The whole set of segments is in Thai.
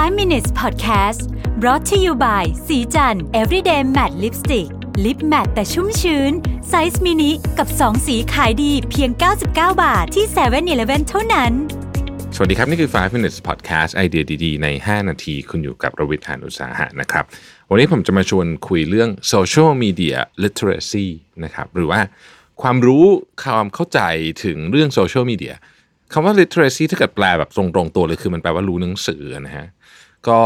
5 minutes podcast brought to you by ศรีจันทร์ everyday matte lipstick lip matte แต่ชุ่มชื้น ไซส์มินิกับ 2 สีขายดีเพียง 99 บาทที่7-Eleven เท่านั้น สวัสดีครับ นี่คือ 5 minutes podcast ไอเดียดี ๆ ใน 5 นาที คุณอยู่กับรวิศ หาญอุตสาหะนะครับ วันนี้ผมจะมาชวนคุยเรื่อง social media literacy นะครับ หรือว่าความรู้ความเข้าใจถึงเรื่อง social media คำว่า literacy ถ้าเกิดแปลแบบตรงๆตัวเลยคือมันแปลว่ารู้หนังสือนะฮะ ก็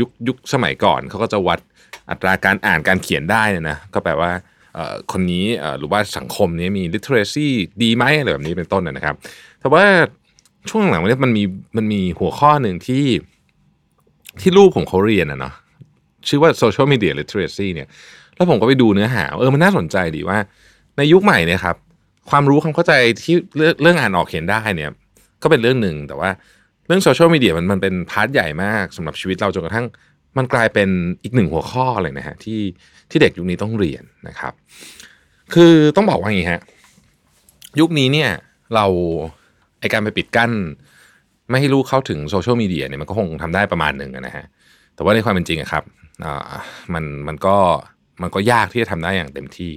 ยุคยุคสมัยก่อนเขาก็จะวัดอัตราการอ่านการเขียนได้นนะ ก็แปลว่าคนนี้หรือว่าสังคมนี้มี literacy ดีไหมอะไรแบบนี้เป็นต้นนะครับ แต่ว่าช่วงหลังๆนี้มันมีมันมีหัวข้อหนึ่งที่ที่ลูกผมเขาเรียนอะเนาะชื่อว่า social media literacy เนี่ยแล้วผมก็ไปดูเนื้อหา เออมันน่าสนใจดีว่า ในยุคใหม่เนี่ยครับ ความรู้ความเข้าใจที่เรื่องเรื่องอ่านออกเขียนได้เนี่ย ก็เป็นเรื่องหนึ่งแต่ว่า เรื่องโซเชียลมีเดียมันมันเป็น part ใหญ่มากสำหรับชีวิตเราจนกระทั่งมันกลายเป็นอีกหนึ่งหัวข้อเลยนะฮะที่ที่เด็กยุคนี้ต้องเรียนนะครับ คือต้องบอกว่าอย่างนี้ฮะยุคนี้เนี่ยเราไอการไปปิดกั้น ไม่ให้ลูกเข้าถึงโซเชียลมีเดียเนี่ยมันก็คงทำได้ประมาณหนึ่งนะฮะแต่ว่าในความเป็นจริงอะครับมันมันก็มันก็ยากที่จะทำได้อย่างเต็มที่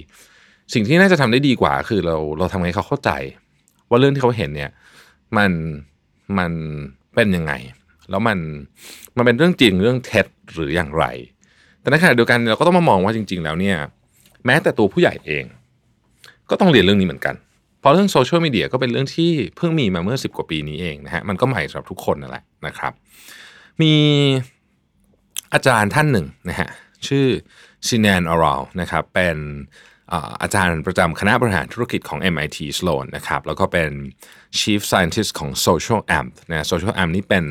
สิ่งที่น่าจะทำได้ดีกว่า คือเราเราทำให้เขาเข้าใจ ว่าเรื่องที่เขาเห็นเนี่ยมันมัน เป็นยังไง แล้วมันมันเป็นเรื่องจริงเรื่องเท็จหรืออย่างไร แต่ในขณะเดียวกันเราก็ต้องมามองว่าจริง ๆ แล้วเนี่ย แม้แต่ตัวผู้ใหญ่เอง ก็ต้องเรียนเรื่องนี้เหมือนกันเพราะเรื่องโซเชียลมีเดียก็เป็นเรื่องที่เพิ่งมีมาเมื่อ 10 กว่าปีนี้เองนะฮะมันก็ใหม่สำหรับทุกคนนั่นแหละนะครับ มีอาจารย์ท่านหนึ่งนะฮะชื่อซินแนนอาร l นะครับเป็น อาจารย์ประจำคณะบริหารธุรกิจของ MIT Sloan นะครับ แล้วก็เป็น Chief Scientist ของ Social Amp นะ Social Amp นี่เป็น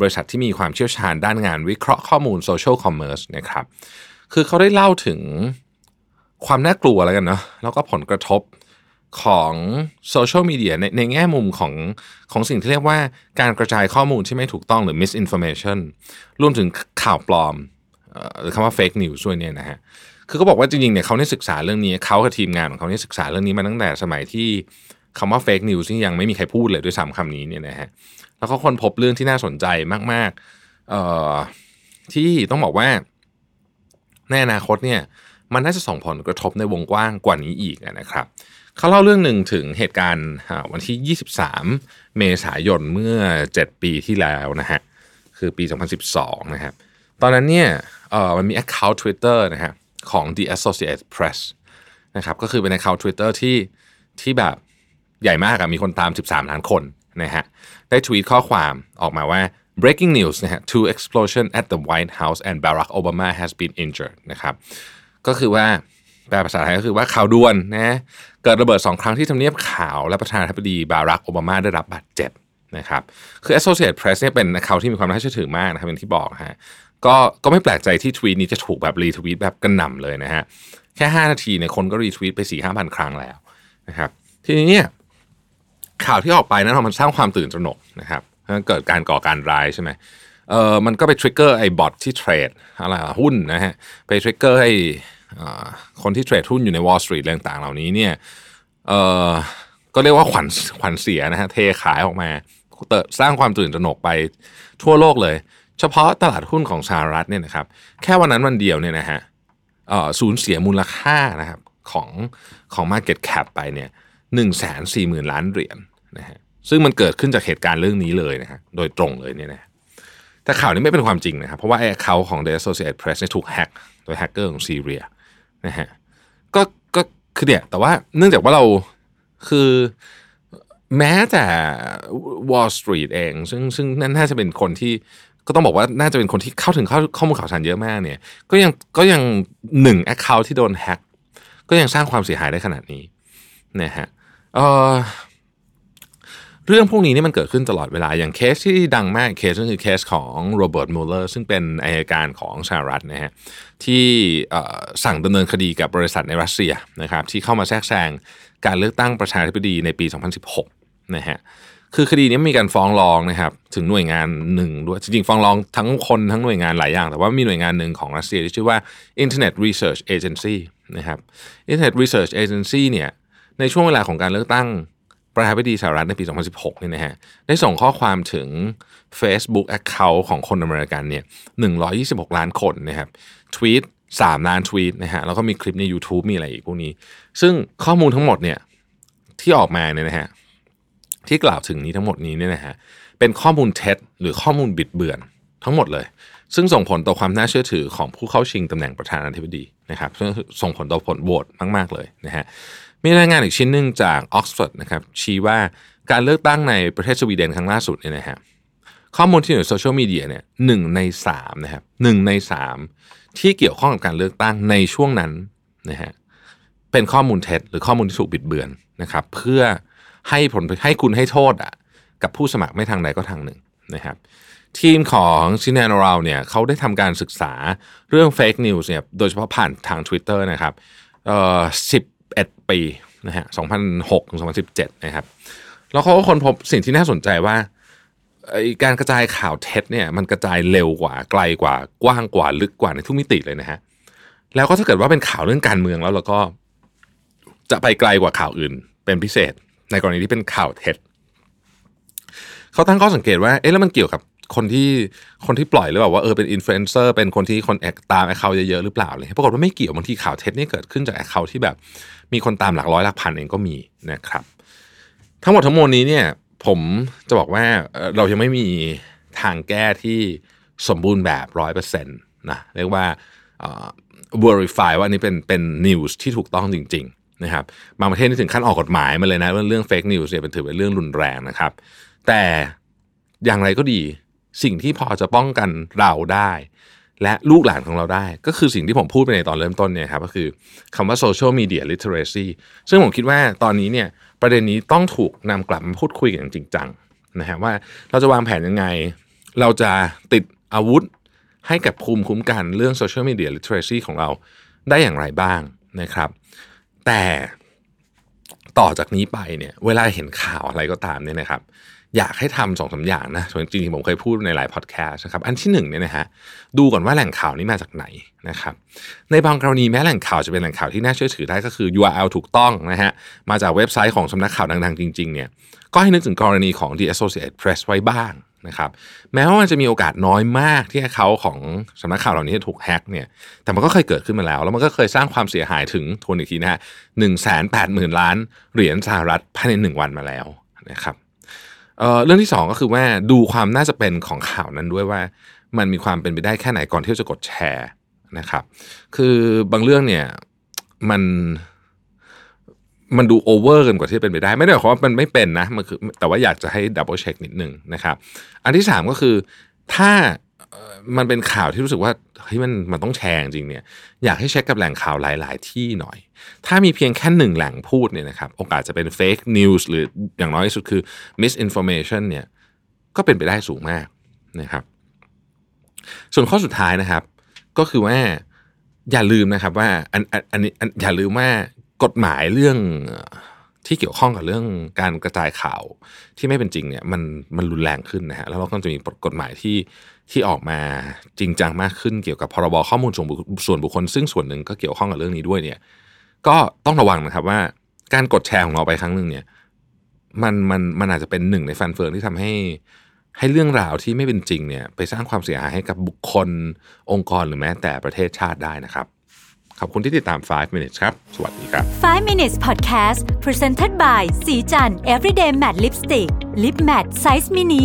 บริษัทที่มีความเชี่ยวชาญด้านงานวิเคราะห์ข้อมูล Social Commerce นะครับ คือเขาได้เล่าถึงความน่ากลัวแล้วกันเนาะ แล้วก็ผลกระทบของโซเชียลมีเดียในในแง่มุมของของสิ่งที่เรียกว่าการกระจายข้อมูลที่ไม่ถูกต้องหรือ misinformation รวมถึงข่าวปลอมหรือคำว่า fake news ด้วยเนี่ยนะฮะ คือเขาบอกว่าจริงๆเนี่ยเขาได้ศึกษาเรื่องนี้เขากับทีมงานของเขาเนี่ยศึกษาเรื่องนี้มาตั้งแต่สมัยที่คำว่า fake news นี่ยังไม่มีใครพูดเลยด้วยซ้ำคำนี้เนี่ยนะฮะแล้วก็คนพบเรื่องที่น่าสนใจมากๆเอ่อที่ต้องบอกว่าในอนาคตเนี่ยมันน่าจะส่งผลกระทบในวงกว้างกว่านี้อีกนะครับเขาเล่าเรื่องหนึ่งถึงเหตุการณ์วันที่ 23 เมษายนเมื่อ 7 ปีที่แล้วนะฮะคือปี 2012 นะครับ ตอนนั้นเนี่ยมันมี account Twitter นะฮะ ของ The Associated Press นะครับก็คือเป็น account Twitter ที่ที่แบบใหญ่มากอะมีคนตาม 13 ล้านคนนะฮะได้ทวีตข้อความออกมาว่า breaking news นะฮะ two explosion at the White House and Barack Obama has been injured นะครับก็คือว่าแปลภาษาไทยก็คือว่าข่าวด่วนนะเกิดระเบิดสองครั้งที่ทำเนียบขาวและประธานาธิบดีบารักโอบามาได้รับบาดเจ็บนะครับคือ Associated Press เนี่ยเป็นข่าวที่มีความน่าเชื่อถือมากนะครับเป็นที่บอกฮะ ก็ก็ไม่แปลกใจที่ทวีตนี้จะถูกแบบรีทวีตแบบกระหน่ำเลยนะฮะแค่ 5 นาทีเนี่ยคนก็รีทวีตไป4ี่ห้าพันครั้งแล้วนะครับ ทีนี้เนี่ยข่าวที่ออกไปนั้นมันสร้างความตื่นตระหนกนะครับเกิดการก่อการร้ายใช่ไหมเออมันก็ไปทริกเกอร์ไอ้บอทที่เทรดอะไรหุ้นนะฮะไปทริกเกอร์ให้คนที่เทรดหุ้นอยู่ใน Wall Street ต่างๆ เหล่านี้เนี่ยเออก็เรียกว่าขวัญขวัญเสียนะฮะเทขายออกมาสร้างความตื่นตระหนกไปทั่วโลกเลย เฉพาะตลาดหุ้นของสหรัฐเนี่ยนะครับ แค่วันนั้นวันเดียวเนี่ยนะฮะสูญเสียมูลค่านะครับของของ Market Cap ไปเนี่ยหนึ่งแสนสี่หมื่นล้านเหรียญนะฮะซึ่งมันเกิดขึ้นจากเหตุการณ์เรื่องนี้เลยนะฮะโดยตรงเลยเนี่ยนะแต่ข่าวนี้ไม่เป็นความจริงนะครับ เพราะว่าไอ้ข่าวของ The Associated Press เนี่ยถูกแฮกโดยแฮกเกอร์ของซีเรียนะฮะก็ก็คือเนี่ยแต่ว่าเนื่องจากว่าเราคือแม้แต่ Wall Street เอง ซึ่งซึ่งนั่นน่าจะเป็นคนที่ ก็ต้องบอกว่าน่าจะเป็นคนที่เข้าถึงข้อขอมูลข่าวสารเยอะมากเนี่ย ก็ยังก็ยังหนึ่ง account ที่โดนแฮ็กก็ยังสร้างความเสียหายได้ขนาดนี้นะฮะเรื่องพวกนี้นี่มันเกิดขึ้นตลอดเวลา อย่างเคสที่ดังมากเคสก็คือเคสของโรเบิร์ตมูลเลอร์ซึ่งเป็นอัยการของสหรัฐนะฮะที่สั่งดำเนินคดีกับบริษัทในรัสเซียนะครับที่เข้ามาแทรกแซงการเลือกตั้งประธานาธิบดีในปี 2016นะฮะ คือคดีนี้มีการฟ้องร้องนะครับถึงหน่วยงานหนึ่งด้วยจริงๆฟ้องร้องทั้งคนทั้งหน่วยงานหลายอย่าง แต่ว่ามีหน่วยงานหนึ่งของรัสเซียที่ชื่อว่า Internet Research Agency นะครับ Internet Research Agency เนี่ยในช่วงเวลาของการเลือกตั้งประธานาธิบดีสหรัฐในปี 2016นี่นะฮะได้ส่งข้อความถึง Facebook Account ของคนอเมริกันเนี่ย126 ล้านคนนะครับทวีต3ล้านทวีตนะฮะแล้วก็มีคลิปใน YouTube มีอะไรอีกพวกนี้ ซึ่งข้อมูลทั้งหมดเนี่ยที่ออกมาเนี่ยนะฮะ ที่กล่าวถึงนี้ทั้งหมดนี้เนี่ยนะฮะเป็นข้อมูลเท็จหรือข้อมูลบิดเบือนทั้งหมดเลย ซึ่งส่งผลต่อความน่าเชื่อถือของผู้เข้าชิงตำแหน่งประธานาธิบดีนะครับซึ่งส่งผลต่อผลโหวตมาก ๆ เลยนะฮะมีรายงานอีกชิ้นหนึ่งจากออกซฟอร์ดนะครับชี้ว่าการเลือกตั้งในประเทศสวีเดนครั้งล่าสุดเนี่ยนะฮะข้อมูลที่อยู่ในโซเชียลมีเดียเนี่ยหนึ่งในสามนะครับหนึ่งในสามที่เกี่ยวข้องกับการเลือกตั้งในช่วงนั้นนะฮะเป็นข้อมูลเท็จหรือข้อมูลที่ถูกบิดเบือนนะครับ เพื่อ ให้ผลให้คุณให้โทษอะกับผู้สมัครไม่ทางใดก็ทางหนึ่งนะครับ ทีมของซินแนนเราเนี่ยเขาได้ทำการศึกษาเรื่องเฟกนิวส์เนี่ยโดยเฉพาะผ่านทาง Twitter นะครับเอ่อ11 ปีนะฮะ2006ถึง2017 นะครับ แล้วเขาก็ค้นพบสิ่งที่น่าสนใจว่าการกระจายข่าวเท็จเนี่ยมันกระจายเร็วกว่าไกลกว่ากว้างกว่าลึกกว่าในทุกมิติเลยนะฮะแล้วก็ถ้าเกิดว่าเป็นข่าวเรื่องการเมืองแล้วเราก็จะไปไกลกว่าข่าวอื่นเป็นพิเศษ ในกรณีที่เป็นข่าวเท็จเขาตั้งข้อสังเกตว่าเอ๊ะแล้วมันเกี่ยวกับคนที่คนที่ปล่อยหรือเปล่าว่าเออเป็นอินฟลูเอนเซอร์เป็นคนที่คนแอคตาม account เยอะๆหรือเปล่าเลยปรากฏว่าไม่เกี่ยวบางทีข่าวเท็จนี่เกิดขึ้นจาก account ที่แบบมีคนตามหลักร้อยหลักพันเองก็มีนะครับ ทั้งหมดทั้งมวลนี้เนี่ยผมจะบอกว่าเรายังไม่มีทางแก้ที่สมบูรณ์แบบร้อยเปอร์เซ็นต์นะเรียกว่า verify ว่านี่เป็นเป็นนิวส์ที่ถูกต้องจริงๆ นะครับบางประเทศนี่ถึงขั้นออกกฎหมายมาเลยนะว่าเรื่อง fake news เนี่ยเป็นถือเป็นเรื่องรุนแรงนะครับ แต่อย่างไรก็ดีสิ่งที่พอจะป้องกันเราได้ และลูกหลานของเราได้ ก็คือสิ่งที่ผมพูดไปในตอนเริ่มต้นเนี่ยครับก็คือคำว่า social media literacy ซึ่งผมคิดว่าตอนนี้เนี่ยประเด็นนี้ต้องถูกนำกลับมาพูดคุยกันอย่างจริงจังนะฮะว่าเราจะวางแผนยังไง เราจะติดอาวุธให้กับภูมิคุ้มกันเรื่อง social media literacy ของเราได้อย่างไรบ้างนะครับ แต่ต่อจากนี้ไปเนี่ยเวลาเห็นข่าวอะไรก็ตามเนี่ยนะครับ อยากให้ทำสองสาอย่างนะจริงๆผมเคยพูดในหลายพอดแคสต์นะครับอันที่หนึ่งเนี่ยนะฮะดูก่อนว่าแหล่งข่าวนี้มาจากไหนนะครับในบางกรณีแม้แหล่งข่าวจะเป็นแหล่งข่าวที่น่าเชื่อถือได้ก็คือ URL ถูกต้องนะฮะมาจากเว็บไซต์ของสำนักข่าวดังๆ จริงๆเนี่ยก็ให้นึกถึงกรณีของ The Associated Press ไว้บ้าง นะครับแม้ว่ามันจะมีโอกาสน้อยมากที่เขาของสำนักข่าวเหล่านี้จะถูกแฮ็กเนี่ยแต่มันก็เคยเกิดขึ้นมาแล้ว แล้วมันก็เคยสร้างความเสียหายถึงทวนอีกทีนะฮะหนึ่งแสนแปดหมื่นล้านเหรียญสหรัฐภายในหนึ่งวันมาแล้วนะครับเรื่องที่สองก็คือว่าดูความน่าจะเป็นของข่าวนั้นด้วยว่า มันมีความเป็นไปได้แค่ไหนก่อนที่จะกดแชร์นะครับ คือบางเรื่องเนี่ยมัน มันดูโอเวอร์กันกว่าที่เป็นไปได้ ไม่ได้หมายความว่ามันไม่เป็นนะมันคือแต่ว่าอยากจะให้ double check นิดนึงนะครับ อันที่สามก็คือถ้ามันเป็นข่าวที่รู้สึกว่าเฮ้ยมันมันต้องแชร์จริงเนี่ยอยากให้เช็คกับแหล่งข่าวหลาย ๆ ที่หน่อย ถ้ามีเพียงแค่หนึ่งแหล่งพูดเนี่ยนะครับโอกาสจะเป็น fake news หรืออย่างน้อยที่สุดคือ misinformation เนี่ยก็เป็นไปได้สูงมากนะครับ ส่วนข้อสุดท้ายนะครับ ก็คือว่าอย่าลืมนะครับว่าอันอันนี้อย่าลืมว่า กฎหมายเรื่องที่เกี่ยวข้องกับเรื่องการกระจายข่าวที่ไม่เป็นจริงเนี่ยมันมันรุนแรงขึ้นนะฮะแล้วเราก็จะมีกฎหมายที่ที่ออกมาจริงจังมากขึ้นเกี่ยวกับพรบข้อมูลส่วนบุคคล ซึ่งส่วนหนึ่งก็เกี่ยวข้องกับเรื่องนี้ด้วยเนี่ย ก็ต้องระวังนะครับว่าการกดแชร์ของเราไปครั้งหนึ่งเนี่ย มันมันมันอาจจะเป็นหนึ่งในฟันเฟืองที่ทำให้ให้เรื่องราวที่ไม่เป็นจริงเนี่ย ไปสร้างความเสียหายให้กับบุคคลองค์กรหรือแม้แต่ประเทศชาติได้นะครับ ขอบคุณที่ติดตาม 5 minutes ครับ สวัสดีครับ 5 minutes podcast presented by สีจัน everyday matte lipstick lip matte size mini